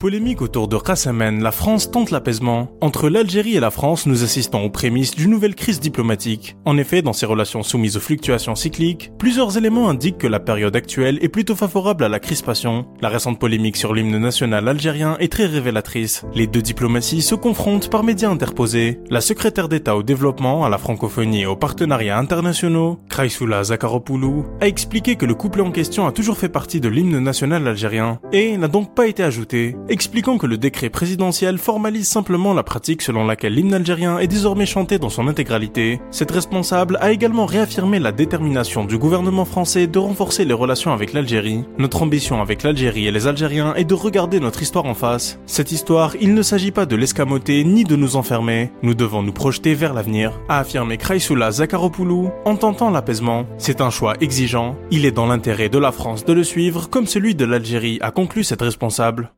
Polémique autour de Rassamen, la France tente l'apaisement. Entre l'Algérie et la France, nous assistons aux prémices d'une nouvelle crise diplomatique. En effet, dans ces relations soumises aux fluctuations cycliques, plusieurs éléments indiquent que la période actuelle est plutôt favorable à la crispation. La récente polémique sur l'hymne national algérien est très révélatrice. Les deux diplomaties se confrontent par médias interposés. La secrétaire d'État au développement, à la francophonie et aux partenariats internationaux, Kraïsoula Zakharopoulou, a expliqué que le couple en question a toujours fait partie de l'hymne national algérien et n'a donc pas été ajouté expliquant que le décret présidentiel formalise simplement la pratique selon laquelle l'hymne algérien est désormais chanté dans son intégralité. Cette responsable a également réaffirmé la détermination du gouvernement français de renforcer les relations avec l'Algérie. Notre ambition avec l'Algérie et les Algériens est de regarder notre histoire en face. Cette histoire, il ne s'agit pas de l'escamoter ni de nous enfermer. Nous devons nous projeter vers l'avenir, a affirmé Kraïsoula Zakharopoulou en tentant l'apaisement. C'est un choix exigeant. Il est dans l'intérêt de la France de le suivre comme celui de l'Algérie, a conclu cette responsable.